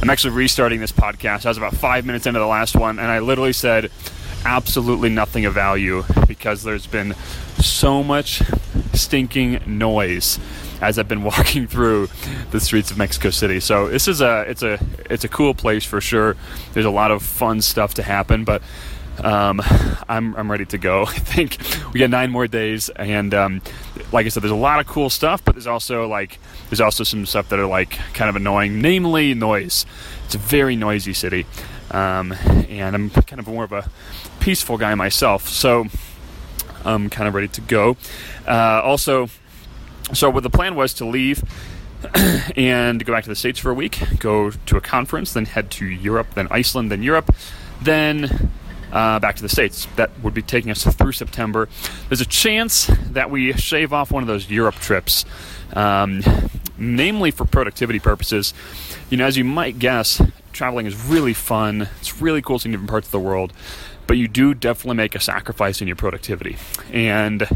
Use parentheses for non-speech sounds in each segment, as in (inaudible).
I'm actually restarting this podcast. I was about five minutes into the last one, and I literally said absolutely nothing of value because there's been so much stinking noise as I've been (laughs) walking through the streets of Mexico City. So this is a it's a it's a cool place for sure. There's a lot of fun stuff to happen, but um, I'm, I'm ready to go. (laughs) I think we got nine more days, and um, like I said, there's a lot of cool stuff, but there's also like there's also some stuff that are like kind of annoying, namely noise. It's a very noisy city, um, and I'm kind of more of a peaceful guy myself, so I'm kind of ready to go. Uh, also, so what the plan was to leave (clears throat) and go back to the states for a week, go to a conference, then head to Europe, then Iceland, then Europe, then uh, back to the States. That would be taking us through September. There's a chance that we shave off one of those Europe trips, um, namely for productivity purposes. You know, as you might guess, traveling is really fun. It's really cool seeing different parts of the world, but you do definitely make a sacrifice in your productivity. And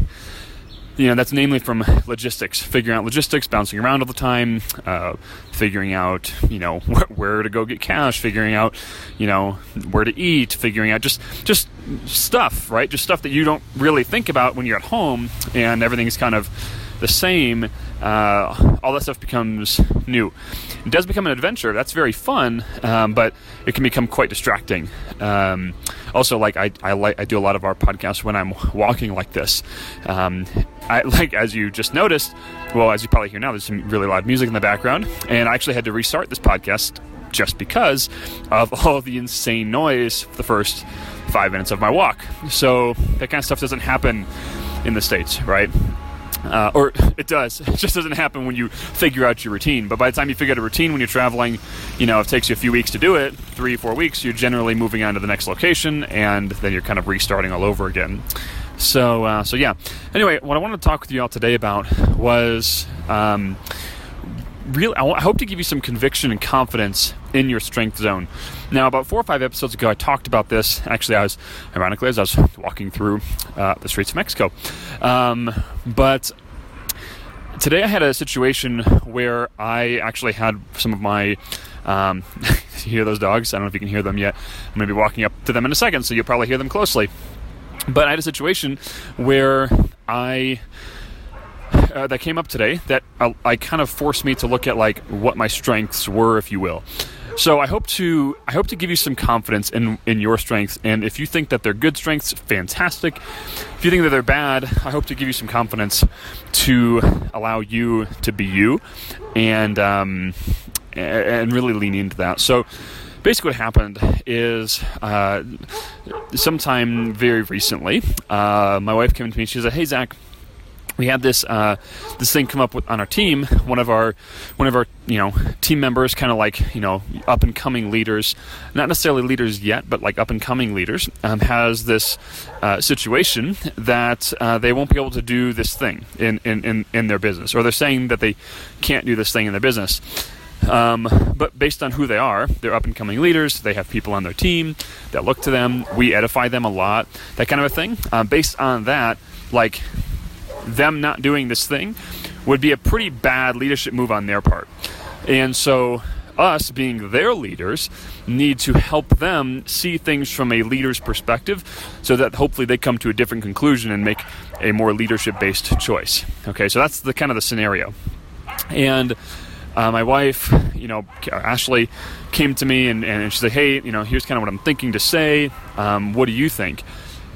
you know that's namely from logistics figuring out logistics bouncing around all the time uh, figuring out you know (laughs) wh- where to go get cash figuring out you know where to eat figuring out just just stuff right? Just stuff that you don't really think about when you're at home and everything's kind of the same uh, all that stuff becomes new it does become an adventure that's very fun um, but it can become quite distracting um, also like I, I like I do a lot of our podcasts when I'm walking like this um, I, (laughs) like as you just noticed, well, as you probably hear now, there's some really loud music in the background, and I actually had to restart this podcast just because of (laughs) all the insane noise for the first five minutes of my walk. So that kind of stuff doesn't happen in the states, right? Uh, or (laughs) it does. It just doesn't happen when you figure out your routine. But by the time you figure out a routine when you're traveling, you know, it takes you a few weeks to do it, three, four weeks, you're generally moving on to the next location, and then you're kind of restarting all over again. So, uh, so yeah. Anyway, what I wanted to talk with you all today about was um, really. I, hope to give you some conviction and confidence in your strength zone. Now, about four or five episodes ago, I talked about this. Actually, I was ironically as I was walking through uh, the streets of Mexico, um, but today I had a situation where I actually had some of my. Um, (laughs) you hear those dogs? I don't know if you can hear them yet. I'm going to be walking up to them in a second, so you'll probably hear them closely. But I had a situation where I uh, that came up today that I, I, kind of forced me to look at like what my strengths were, if you will. So I hope to I hope to give you some confidence in in your strengths, and if you think that they're good strengths, fantastic. If you think that they're bad, I hope to give you some confidence to allow you to be you, and um, and really lean into that. So basically what happened is uh, sometime very recently, uh, my wife came to me. She said, "Hey Zach." We had this uh, this thing come up with, on our team. One of our one of our you know team members, kind of like you know up and coming leaders, not necessarily leaders yet, but like up and coming leaders, um, has this uh, situation that uh, they won't be able to do this thing in, in, in, in their business, or they're saying that they can't do this thing in their business. Um, but based on who they are, they're up and coming leaders. They have people on their team that look to them. We edify them a lot, that kind of a thing. Um, based on that, like them not doing this thing would be a pretty bad leadership move on their part. And so, us being their leaders need to help them see things from a leader's perspective so that hopefully they come to a different conclusion and make a more leadership based choice. Okay, so that's the kind of the scenario. And uh, my wife, you know, Ashley, came to me and, and she said, "Hey, you know, here's kind of what I'm thinking to say. Um, what do you think?"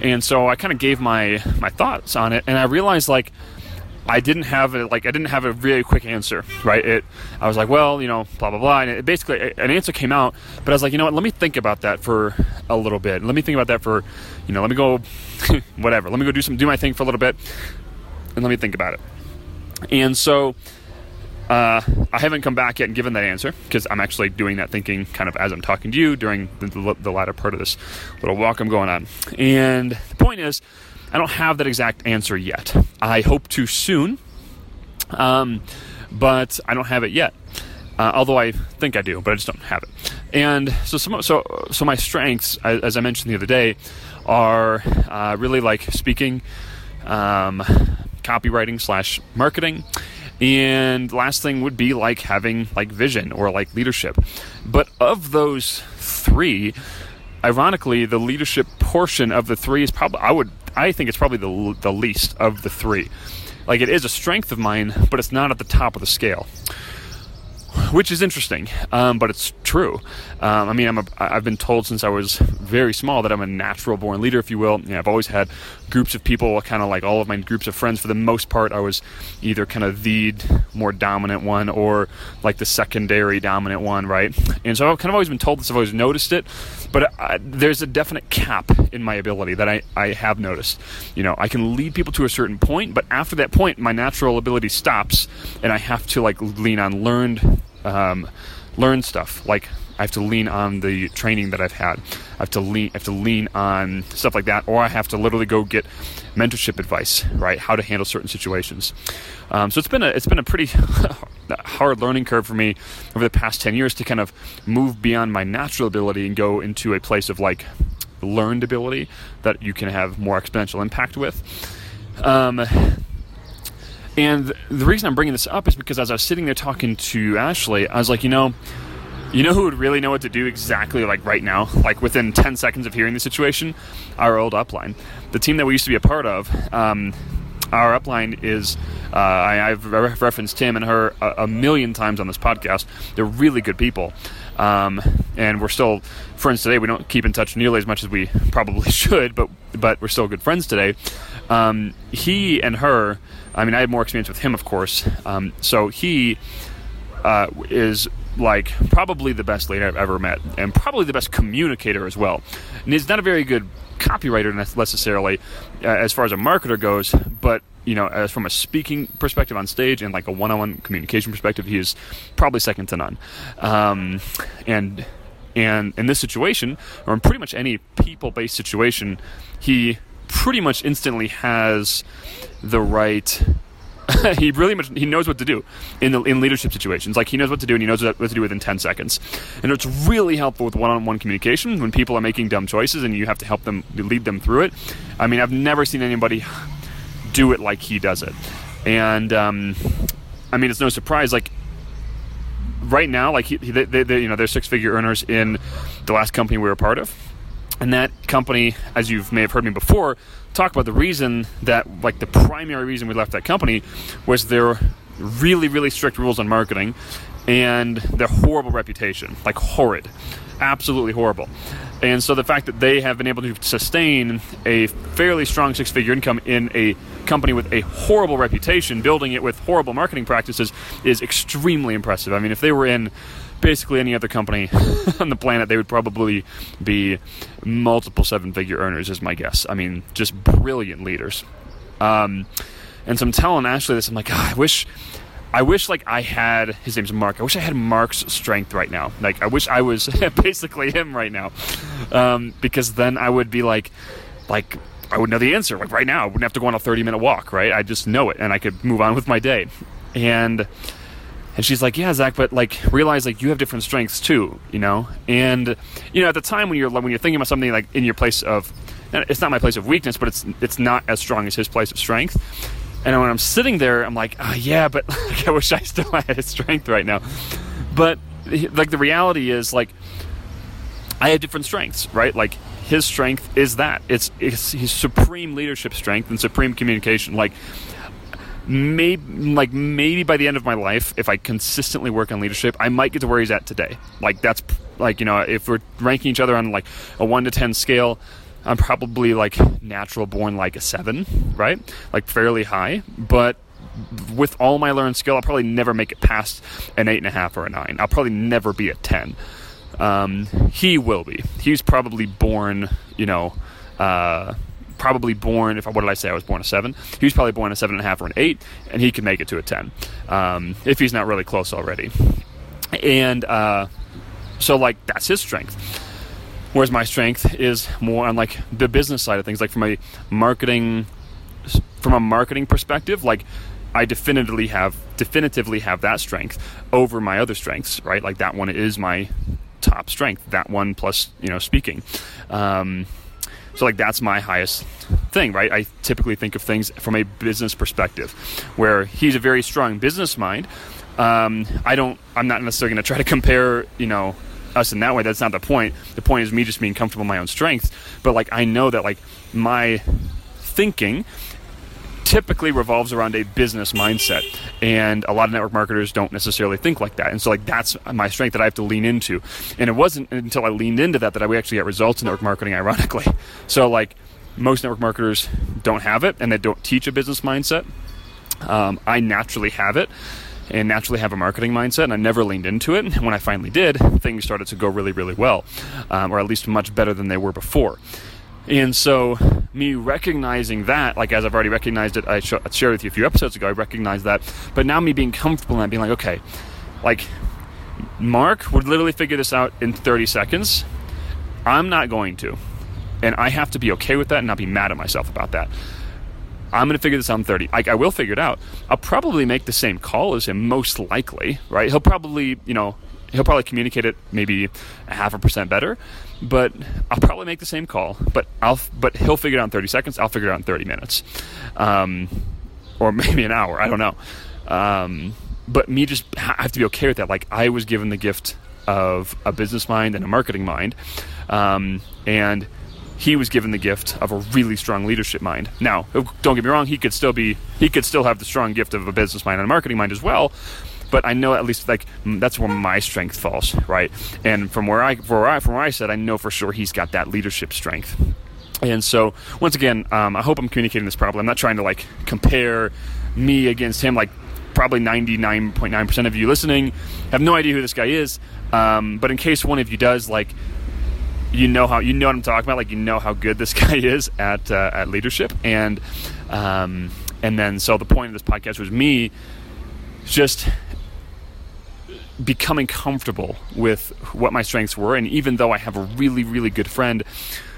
And so I kind of gave my my thoughts on it, and I realized like I didn't have a, like I didn't have a really quick answer, right? It I was like, well, you know, blah blah blah, and it basically an answer came out, but I was like, you know what? Let me think about that for a little bit. Let me think about that for, you know, let me go, (laughs) whatever. Let me go do some do my thing for a little bit, and let me think about it. And so uh, I haven't come back yet and given that answer because I'm actually doing that thinking kind of as I'm talking to you during the, the, the, latter part of this little walk I'm going on. And the point is, I don't have that exact answer yet. I hope to soon, um, but I don't have it yet. Uh, although I think I do, but I just don't have it. And so, some, so, so my strengths, as I mentioned the other day, are uh, really like speaking, um, copywriting slash marketing and last thing would be like having like vision or like leadership. But of those three, ironically, the leadership portion of the three is probably I would I think it's probably the the least of the three. Like it is a strength of mine, but it's not at the top of the scale which is interesting, um, but it's true. Um, I mean, I'm a, I've been told since I was very small that I'm a natural born leader, if you will. Know, I've always had groups of people, kind of like all of my groups of friends. For the most part, I was either kind of the more dominant one or like the secondary dominant one, right? And so I've kind of always been told this. I've always noticed it, but I, there's a definite cap in my ability that I, I have noticed. You know, I can lead people to a certain point, but after that point, my natural ability stops, and I have to like lean on learned um, learn stuff. Like I have to lean on the training that I've had. I have to lean, I have to lean on stuff like that, or I have to literally go get mentorship advice, right? How to handle certain situations. Um, so it's been a it's been a pretty (laughs) hard learning curve for me over the past ten years to kind of move beyond my natural ability and go into a place of like learned ability that you can have more exponential impact with. Um, and the reason I'm bringing this up is because as I was sitting there talking to Ashley, I was like, you know, you know who would really know what to do exactly like right now, like within 10 seconds of hearing the situation? Our old upline. The team that we used to be a part of, um, our upline is, uh, I, have referenced Tim and her a, a, million times on this podcast. They're really good people. Um, and we're still friends today. We don't keep in touch nearly as much as we probably (laughs) should, but but we're still good friends today. Um, he and her I mean, I had more experience with him, of course. Um, so he uh, is like probably the best leader I've ever met, and probably the best communicator as well. And he's not a very good copywriter necessarily, uh, as far as a marketer goes, but you know, as from a speaking perspective on stage and like a one-on-one communication perspective, he is probably second to none. Um, and and in this situation, or in pretty much any people-based situation, he pretty much instantly has the right (laughs) he really much he knows what to do in the in leadership situations. Like he knows what to do and he knows what, to do within ten seconds. And it's really helpful with one-on-one communication when people are making dumb choices and you have to help them lead them through it. I mean, I've never seen anybody (sighs) do it like he does it. And um, I mean, it's no surprise. Like right now, like he, they, they, they, you know, they're six-figure earners in the last company we were part of and that company, as you may have heard me before, talk about the reason that, like, the primary reason we left that company was their really, really strict rules on marketing and their horrible reputation. Like, horrid. Absolutely horrible. And so the fact that they have been able to sustain a fairly strong six figure income in a company with a horrible reputation, building it with horrible marketing practices, is extremely impressive. I mean, if they were in basically any other company (laughs) on the planet, they would probably be multiple seven figure earners, is my guess. I mean, just brilliant leaders. Um, and so I'm telling Ashley this. I'm like, oh, I wish, I wish like I had his name's Mark. I wish I had Mark's strength right now. Like I wish I was (laughs) basically him right now, um, because then I would be like, like I would know the answer. Like right now, I wouldn't have to go on a 30 minute walk. Right? I just know it, and I could move on with my day. And And she's like, "Yeah, Zach, but like realize like you have different strengths too, you know." And you know, at the time when you're when you're thinking about something like in your place of, it's not my place of weakness, but it's it's not as strong as his place of strength. And when I'm sitting there, I'm like, oh, "Yeah, but (laughs) like, I wish I still (laughs) had his strength right now." But like the reality is like I have different strengths, right? Like his strength is that it's, it's his supreme leadership strength and supreme communication. Like maybe like maybe by the end of my life if i consistently work on leadership i might get to where he's at today. Like that's like you know if we're ranking each other on like a 1 to 10 scale i'm probably like natural born like a 7 right? Like fairly high. But with all my learned skill i'll probably never make it past an 8.5 or a 9 i'll probably never be a 10 um, he will be. He's probably born you know uh, probably born. If what did I say? I was born a seven. He was probably born a seven and a half or an eight, and he can make it to a ten um, if he's not really close already. And uh, so, like, that's his strength. Whereas my strength is more on like the business side of things, like from a marketing, from a marketing perspective, like. I definitively have definitively have that strength over my other strengths, right? Like that one is my top strength. That one plus you know speaking. Um, so like that's my highest thing, right? I typically think of things from a business perspective, where he's a very strong business mind. Um, I don't. I'm not necessarily going to try to compare, you know, us in that way. That's not the point. The point is me just being comfortable in my own strengths. But like I know that like my thinking typically revolves around a business mindset and a lot of network marketers don't necessarily think like that and so like that's my strength that i have to lean into and it wasn't until i leaned into that that i actually get results in network marketing ironically (laughs) so like most network marketers don't have it and they don't teach a business mindset um, i naturally have it and naturally have a marketing mindset and i never leaned into it and when i finally did things started to go really really well um, or at least much better than they were before and so, me recognizing that, like as I've already recognized it, I sh- shared with you a few episodes ago, I recognized that. But now, me being comfortable that, being like, okay, like Mark would literally figure this out in 30 seconds. I'm not going to. And I have to be okay with that and not be mad at myself about that. I'm going to figure this out in 30. I, I, will figure it out. I'll probably make the same call as him, most likely, right? He'll probably, you know, he'll probably communicate it maybe a half a percent better, but I'll probably make the same call. But I'll but he'll figure it out in 30 seconds. I'll figure it out in 30 minutes, um, or (laughs) maybe an hour. I don't know. Um, but me just I have to be okay with that. Like I was given the gift of a business mind and a marketing mind, um, and he was given the gift of a really strong leadership mind. Now, don't get me wrong, he could still be he could still have the strong gift of a business mind and a marketing mind as well, but I know at least like that's where my strength falls, right? And from where I, from where I, from where I said, I know for sure he's got that leadership strength. And so, once again, um, I hope I'm communicating this properly. I'm not trying to like compare me against him. Like probably 99.9% of you listening have no idea who this guy is. Um, but in case one of you does, like you know how you know what I'm talking about. Like you know how good this (laughs) guy is at uh, at leadership, and um, and then so the point of this podcast was me just becoming comfortable with what my strengths were. And even though I have a really, really good friend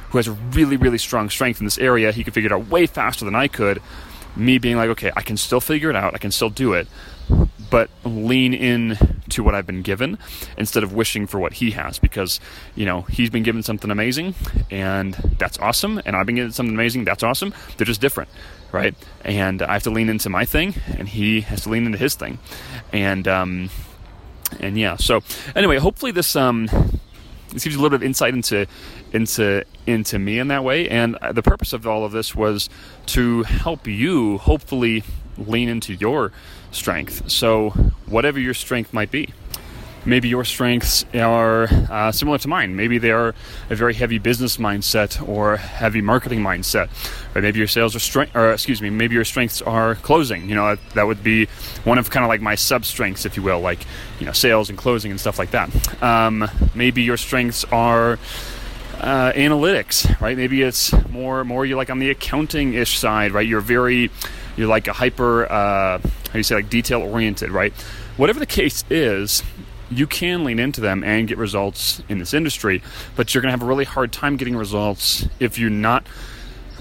who has a really, really strong strength in this area, he could figure it out way faster than I could. Me being like, okay, I can still figure it out, I can still do it, but lean in to what I've been given instead of wishing for what he has because, you know, he's been given something amazing and that's awesome, and I've been given something amazing, that's awesome. They're just different, right? And I have to lean into my thing, and he has to lean into his thing. And, um, and yeah, so anyway, hopefully this um, this gives you a little bit of insight into into into me in that way. And the purpose of all of this was to help you hopefully lean into your strength. So whatever your strength might be maybe your strengths are uh, similar to mine. Maybe they are a very heavy business mindset or heavy marketing mindset, or maybe your sales are strength, or excuse me, maybe your strengths are closing. You know, that would be one of kind of like my sub strengths, if you will, like you know, sales and closing and stuff like that. Um, maybe your strengths are uh, analytics, right? Maybe it's more more you like on the accounting ish side, right? You're very you're like a hyper uh, how do you say like detail oriented, right? Whatever the case is, you can lean into them and get results in this industry, but you're going to have a really hard time getting results if you're not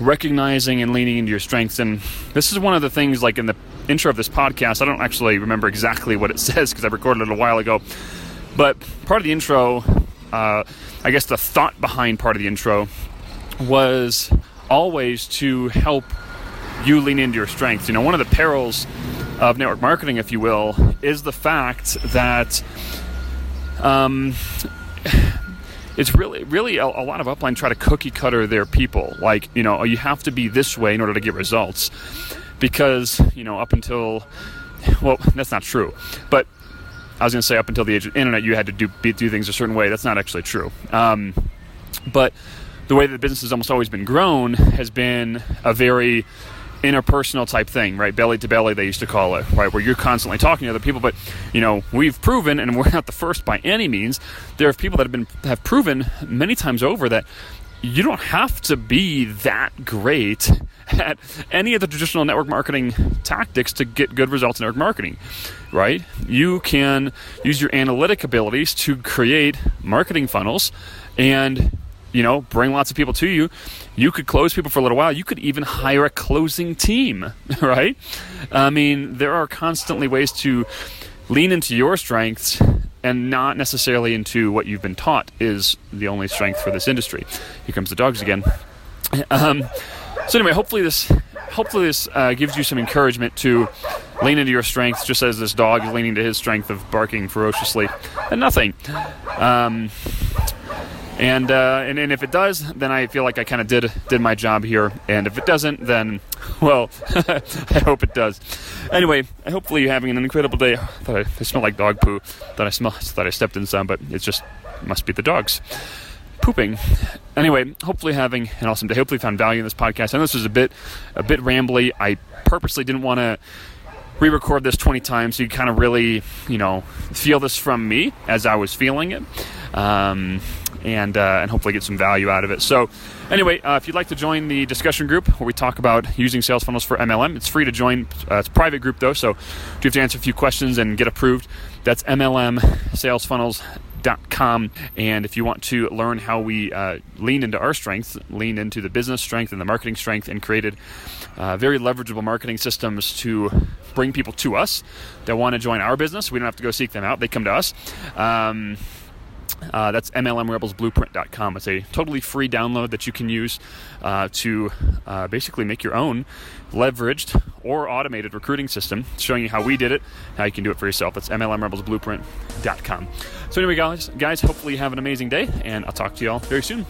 recognizing and leaning into your strengths. And this is one of the things, like in the intro of this podcast, I don't actually remember exactly what it (laughs) says because I recorded it a while ago. But part of the intro, uh, I guess the thought behind part of the intro was always to help you lean into your strengths. You know, one of the perils of network marketing, if you will, is the fact that um, (sighs) it's really, really a, a, lot of upline try to cookie cutter their people. Like, you know, you have to be this way in order to get results, because you know, up until well, that's not true, but I was going to say up until the age of internet, you had to do do things a certain way. That's not actually true. Um, but the way that the business has almost always been grown has been a very interpersonal type thing, right? Belly to belly, they used to call it, right? Where you're constantly talking to other people. But you know, we've proven, and we're not the first by any means. There are people that have been have proven many times over that you don't have to be that great at any of the traditional network marketing tactics to get good results in network marketing, right? You can use your analytic abilities to create marketing funnels and you know, bring lots of people to you. You could close people for a little while. You could even hire a closing team, (laughs) right? I mean, there are constantly ways to lean into your strengths and not necessarily into what you've been taught is the only strength for this industry. Here comes the dogs again. (laughs) Um, so anyway, hopefully this hopefully this uh, gives you some encouragement to lean into your strengths, just as this dog is leaning to his strength of barking ferociously and nothing. Um, and, uh, and and if it does, then I feel like I kind of did did my job here. And if it doesn't, then (laughs) well, (laughs) I hope it does. Anyway, hopefully you're having an incredible day. I thought I, I smell like dog poo. Thought I smell. Thought I stepped in some, but it's just must be the dogs pooping. Anyway, hopefully having an awesome day. Hopefully found value in this podcast. I know this was a bit a bit rambly. I purposely didn't want to re-record this 20 times so you kind of really you know feel this from me as i was feeling it um, and uh, and hopefully get some value out of it. So, anyway, uh, if you'd like to join the discussion group where we talk about using sales funnels for MLM, it's free to join. Uh, it's a private group though, so you have to answer a few questions and get approved. That's mlm MLMsalesfunnels.com. And if you want to learn how we uh, lean into our strengths, lean into the business strength and the marketing strength, and created uh, very leverageable marketing systems to bring people to us that want to join our business. We don't have to go seek them out; they come to us. Um, uh, that's MLMRebelsBlueprint.com. It's a totally free download that you can use uh, to uh, basically make your own leveraged or automated recruiting system, showing you how we did it, how you can do it for yourself. That's MLMRebelsBlueprint.com. So, anyway, guys, guys, hopefully you have an amazing day, and I'll talk to you all very soon.